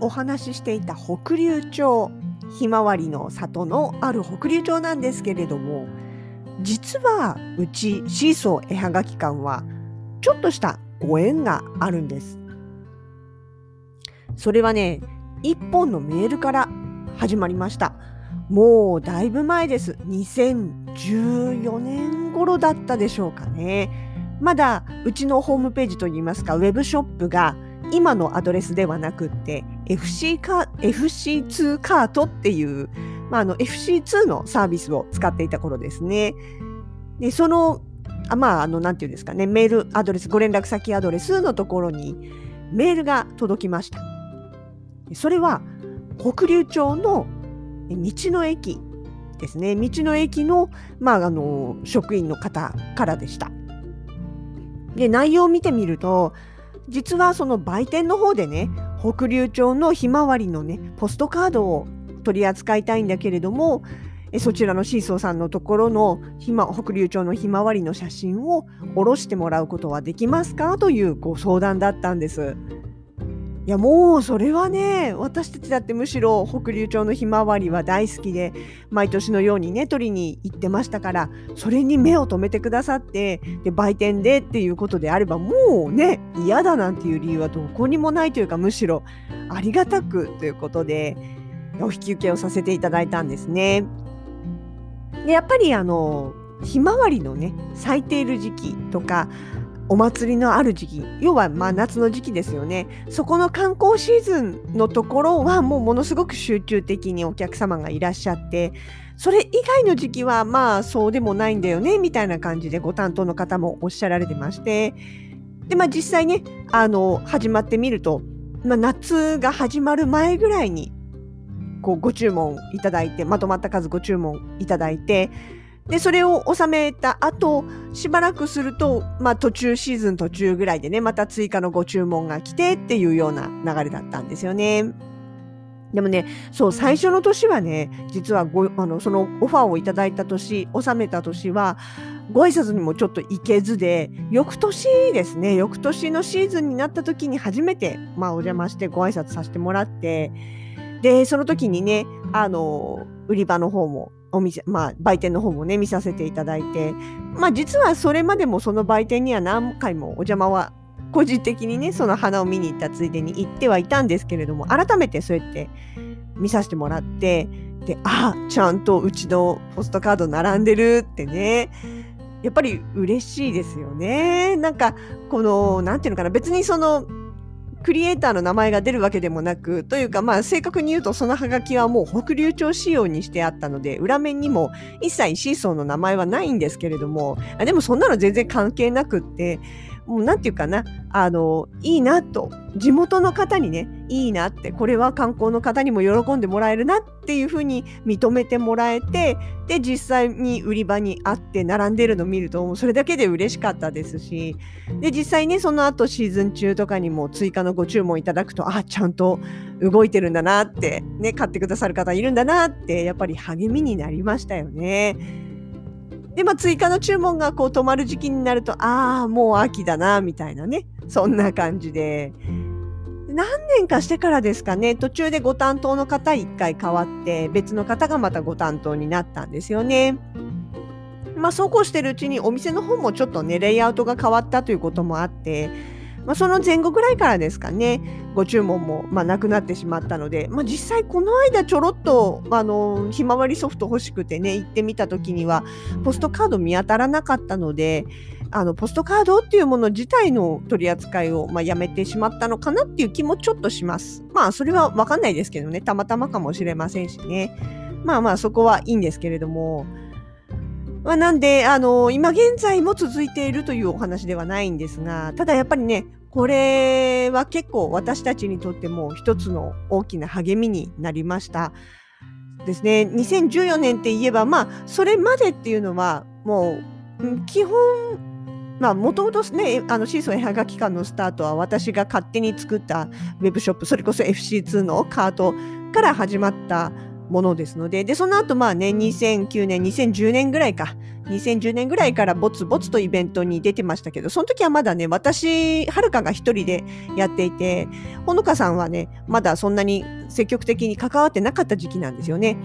お話ししていた北竜町ひまわりの里のある北竜町なんですけれども実はうちシーソー絵はがき館はちょっとしたご縁があるんです。それはね一本のメールから始まりました。もうだいぶ前です。2014年頃だったでしょうかね。まだうちのホームページといいますかウェブショップが今のアドレスではなくって FC カ FC2 カートっていう、まあ、あの FC2 のサービスを使っていた頃ですね。で、その、あまあ、あの、なんていうんですかね、メールアドレス、ご連絡先アドレスのところにメールが届きました。それは、北竜町の道の駅ですね。道の駅の、まあ、あの、職員の方からでした。で、内容を見てみると、実はその売店の方でね北竜町のひまわりのねポストカードを取り扱いたいんだけれどもえそちらのシーソーさんのところのひま北竜町のひまわりの写真を下ろしてもらうことはできますか？というご相談だったんです。いやもうそれはね私たちだってむしろ北竜町のひまわりは大好きで毎年のようにね取りに行ってましたからそれに目を留めてくださってで売店でっていうことであればもうね嫌だなんていう理由はどこにもないというかむしろありがたくということでお引き受けをさせていただいたんですね。でやっぱりあのひまわりのね咲いている時期とかお祭りのある時期要はまあ夏の時期ですよね。そこの観光シーズンのところはもうものすごく集中的にお客様がいらっしゃってそれ以外の時期はまあそうでもないんだよねみたいな感じでご担当の方もおっしゃられてまして。でまあ実際ねあの始まってみると、まあ、夏が始まる前ぐらいにこうご注文いただいてまとまった数ご注文いただいてで、それを収めた後、しばらくすると、まあ途中、シーズン途中ぐらいでね、また追加のご注文が来てっていうような流れだったんですよね。でもね、そう、最初の年はね、実はご、あの、そのオファーをいただいた年、収めた年は、ご挨拶にもちょっと行けずで、翌年ですね、翌年のシーズンになった時に初めて、まあお邪魔してご挨拶させてもらって、で、その時にね、あの、売り場の方もお店、まあ、売店の方もね、見させていただいて、まあ、実はそれまでもその売店には何回もお邪魔は、個人的にね、その花を見に行ったついでに行ってはいたんですけれども、改めてそうやって見させてもらって、で、あ、ちゃんとうちのポストカード並んでるってね、やっぱり嬉しいですよね。なんか、この、なんていうのかな、別にその、クリエイターの名前が出るわけでもなく、というか、まあ、正確に言うと、そのハガキはもう北竜町仕様にしてあったので、裏面にも一切シーソーの名前はないんですけれども、あでもそんなの全然関係なくって、なんていうかな、あの、いいなと、地元の方にね、いいなって、これは観光の方にも喜んでもらえるなっていうふうに認めてもらえて、で、実際に売り場にあって並んでるのを見ると、それだけで嬉しかったですし、で、実際ね、その後シーズン中とかにも追加のご注文いただくと、あ、ちゃんと動いてるんだなって、ね、買ってくださる方いるんだなって、やっぱり励みになりましたよね。で、まあ、追加の注文がこう止まる時期になると、ああ、もう秋だな、みたいなね。そんな感じで。何年かしてからですかね、途中でご担当の方一回変わって、別の方がまたご担当になったんですよね。まあ、そうこうしてるうちにお店の方もちょっとね、レイアウトが変わったということもあって、まあ、その前後ぐらいからですかね、ご注文もまあなくなってしまったので、まあ、実際この間ちょろっとあのひまわりソフト欲しくてね、行ってみた時には、ポストカード見当たらなかったので、あのポストカードっていうもの自体の取り扱いをまあやめてしまったのかなっていう気もちょっとします。まあそれはわかんないですけどね、たまたまかもしれませんしね。まあまあそこはいいんですけれども、まあ、なんで、あの、今現在も続いているというお話ではないんですが、ただやっぱりね、これは結構私たちにとっても一つの大きな励みになりました。ですね。2014年って言えば、まあ、それまでっていうのは、もう、基本、まあ、もともとね、あの、シーソン絵はがき館のスタートは私が勝手に作ったウェブショップ、それこそ FC2 のカートから始まったものですので、で、その後まあね、2009年、2010年ぐらいか、2010年ぐらいからぼつぼつとイベントに出てましたけど、その時はまだね、私、はるかが一人でやっていて、ほのかさんはね、まだそんなに積極的に関わってなかった時期なんですよね。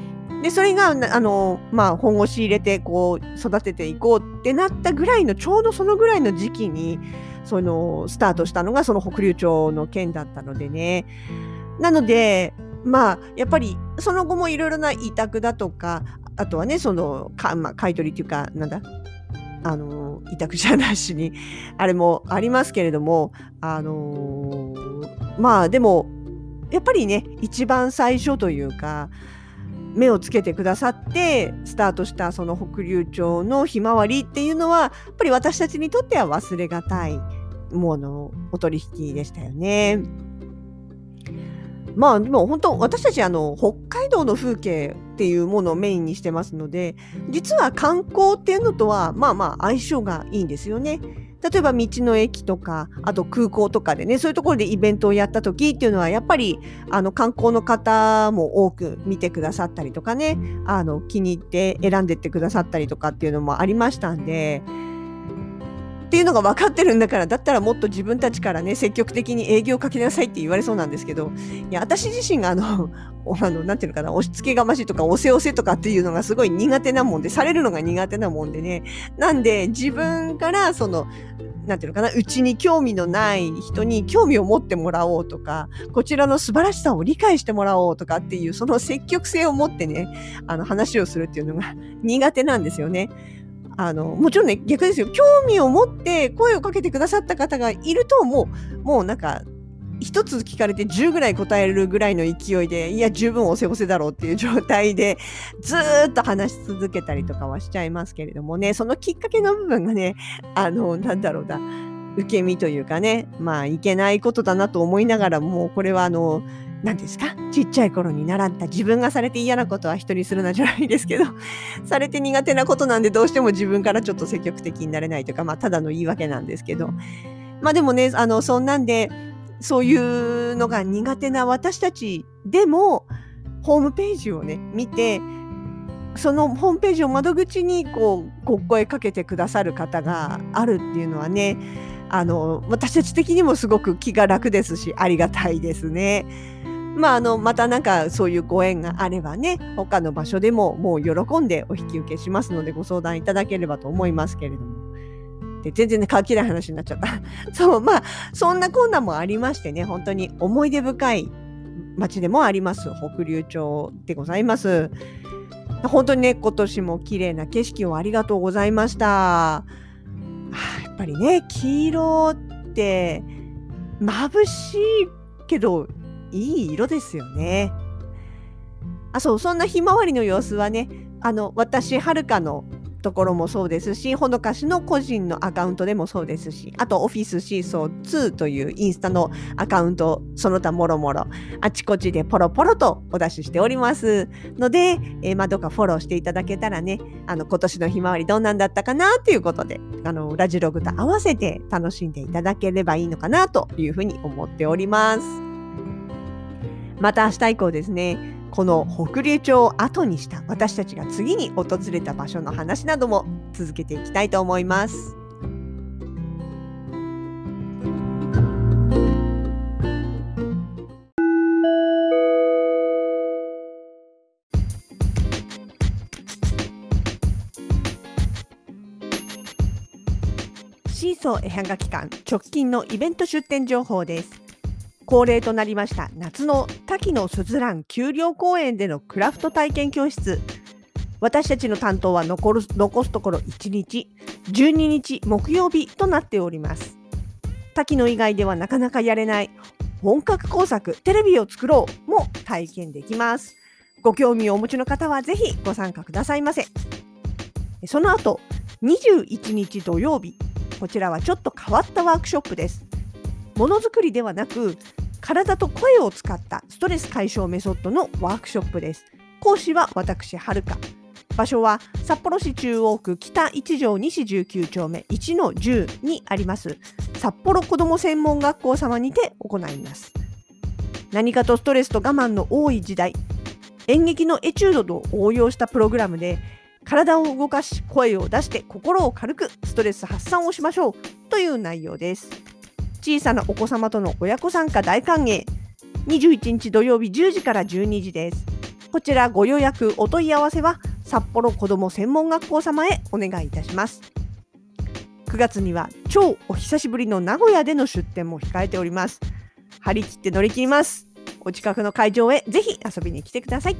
で、それが、あの、まあ、本腰入れて、こう、育てていこうってなったぐらいの、ちょうどそのぐらいの時期に、その、スタートしたのが、その北竜町の件だったのでね。なので、まあ、やっぱり、その後もいろいろな委託だとか、あとはね、その、かまあ、買い取りっていうか、なんだ、あの、委託じゃなしに、あれもありますけれども、あのまあ、でも、やっぱりね、一番最初というか、目をつけてくださってスタートしたその北竜町のひまわりっていうのはやっぱり私たちにとっては忘れがたいものお取引でしたよね。まあでも本当私たちあの北海道の風景っていうものをメインにしてますので実は観光っていうのとはまあまあ相性がいいんですよね。例えば道の駅とかあと空港とかでねそういうところでイベントをやった時っていうのはやっぱりあの観光の方も多く見てくださったりとかねあの気に入って選んでってくださったりとかっていうのもありましたんで。っていうのが分かってるんだからだったらもっと自分たちからね積極的に営業をかけなさいって言われそうなんですけどいや私自身があのあのなんていうのかな押し付けがましいとか押せ押せとかっていうのがすごい苦手なもんでされるのが苦手なもんでねなんで自分からそのなんていうのかな、うちに興味のない人に興味を持ってもらおうとか、こちらの素晴らしさを理解してもらおうとかっていう、その積極性を持ってね、あの話をするっていうのが苦手なんですよね。あの、もちろんね、逆ですよ。興味を持って声をかけてくださった方がいると、もう、もうなんか、1つ聞かれて10ぐらい答えるぐらいの勢いで、いや、十分おせおせだろうっていう状態で、ずっと話し続けたりとかはしちゃいますけれどもね、そのきっかけの部分がね、あの、なんだろうな、受け身というかね、まあ、いけないことだなと思いながらもう、これはあの、何ですかちっちゃい頃に習った自分がされて嫌なことは人にするなじゃないですけど、されて苦手なことなんでどうしても自分からちょっと積極的になれないというか、まあただの言い訳なんですけど。まあでもね、あの、そんなんで、そういうのが苦手な私たちでも、ホームページをね、見て、そのホームページを窓口にこう、ご声かけてくださる方があるっていうのはね、あの、私たち的にもすごく気が楽ですし、ありがたいですね。まあ、あの、またなんかそういうご縁があればね、他の場所でももう喜んでお引き受けしますのでご相談いただければと思いますけれども。で、全然ね、書きない話になっちゃった。そう、まあ、そんな困難もありましてね、本当に思い出深い街でもあります。北竜町でございます。本当にね、今年も綺麗な景色をありがとうございました。やっぱりね、黄色って眩しいけどいい色ですよね。あ、そう、そんなひまわりの様子はね、あの、私、はるかのところもそうですし、ほのかしの個人のアカウントでもそうですし、あと、オフィスシーソー2というインスタのアカウント、その他もろもろ、あちこちでポロポロとお出ししておりますので、えー、まあ、どうかフォローしていただけたらね、あの、今年のひまわりどんなんだったかなということで、あの、ラジログと合わせて楽しんでいただければいいのかなというふうに思っております。また明日以降ですね、この北竜町を後にした私たちが次に訪れた場所の話なども続けていきたいと思います。シーソー絵はがき館直近のイベント出店情報です。恒例となりました夏の滝のすずらん丘陵公園でのクラフト体験教室。私たちの担当は残る残すところ1日12日木曜日となっております。滝の以外ではなかなかやれない本格工作テレビを作ろうも体験できます。ご興味をお持ちの方はぜひご参加くださいませ。その後21日土曜日こちらはちょっと変わったワークショップです。ものづくりではなく体と声を使ったストレス解消メソッドのワークショップです。講師は私はるか。場所は札幌市中央区北1条西19丁目1の10にあります。札幌子ども専門学校様にて行います。何かとストレスと我慢の多い時代。演劇のエチュードを応用したプログラムで体を動かし声を出して心を軽くストレス発散をしましょうという内容です。小さなお子様との親子参加大歓迎。21日土曜日10時から12時です。こちらご予約お問い合わせは札幌子ども専門学校様へお願いいたします。9月には超お久しぶりの名古屋での出店も控えております。張り切って乗り切ります。お近くの会場へぜひ遊びに来てください。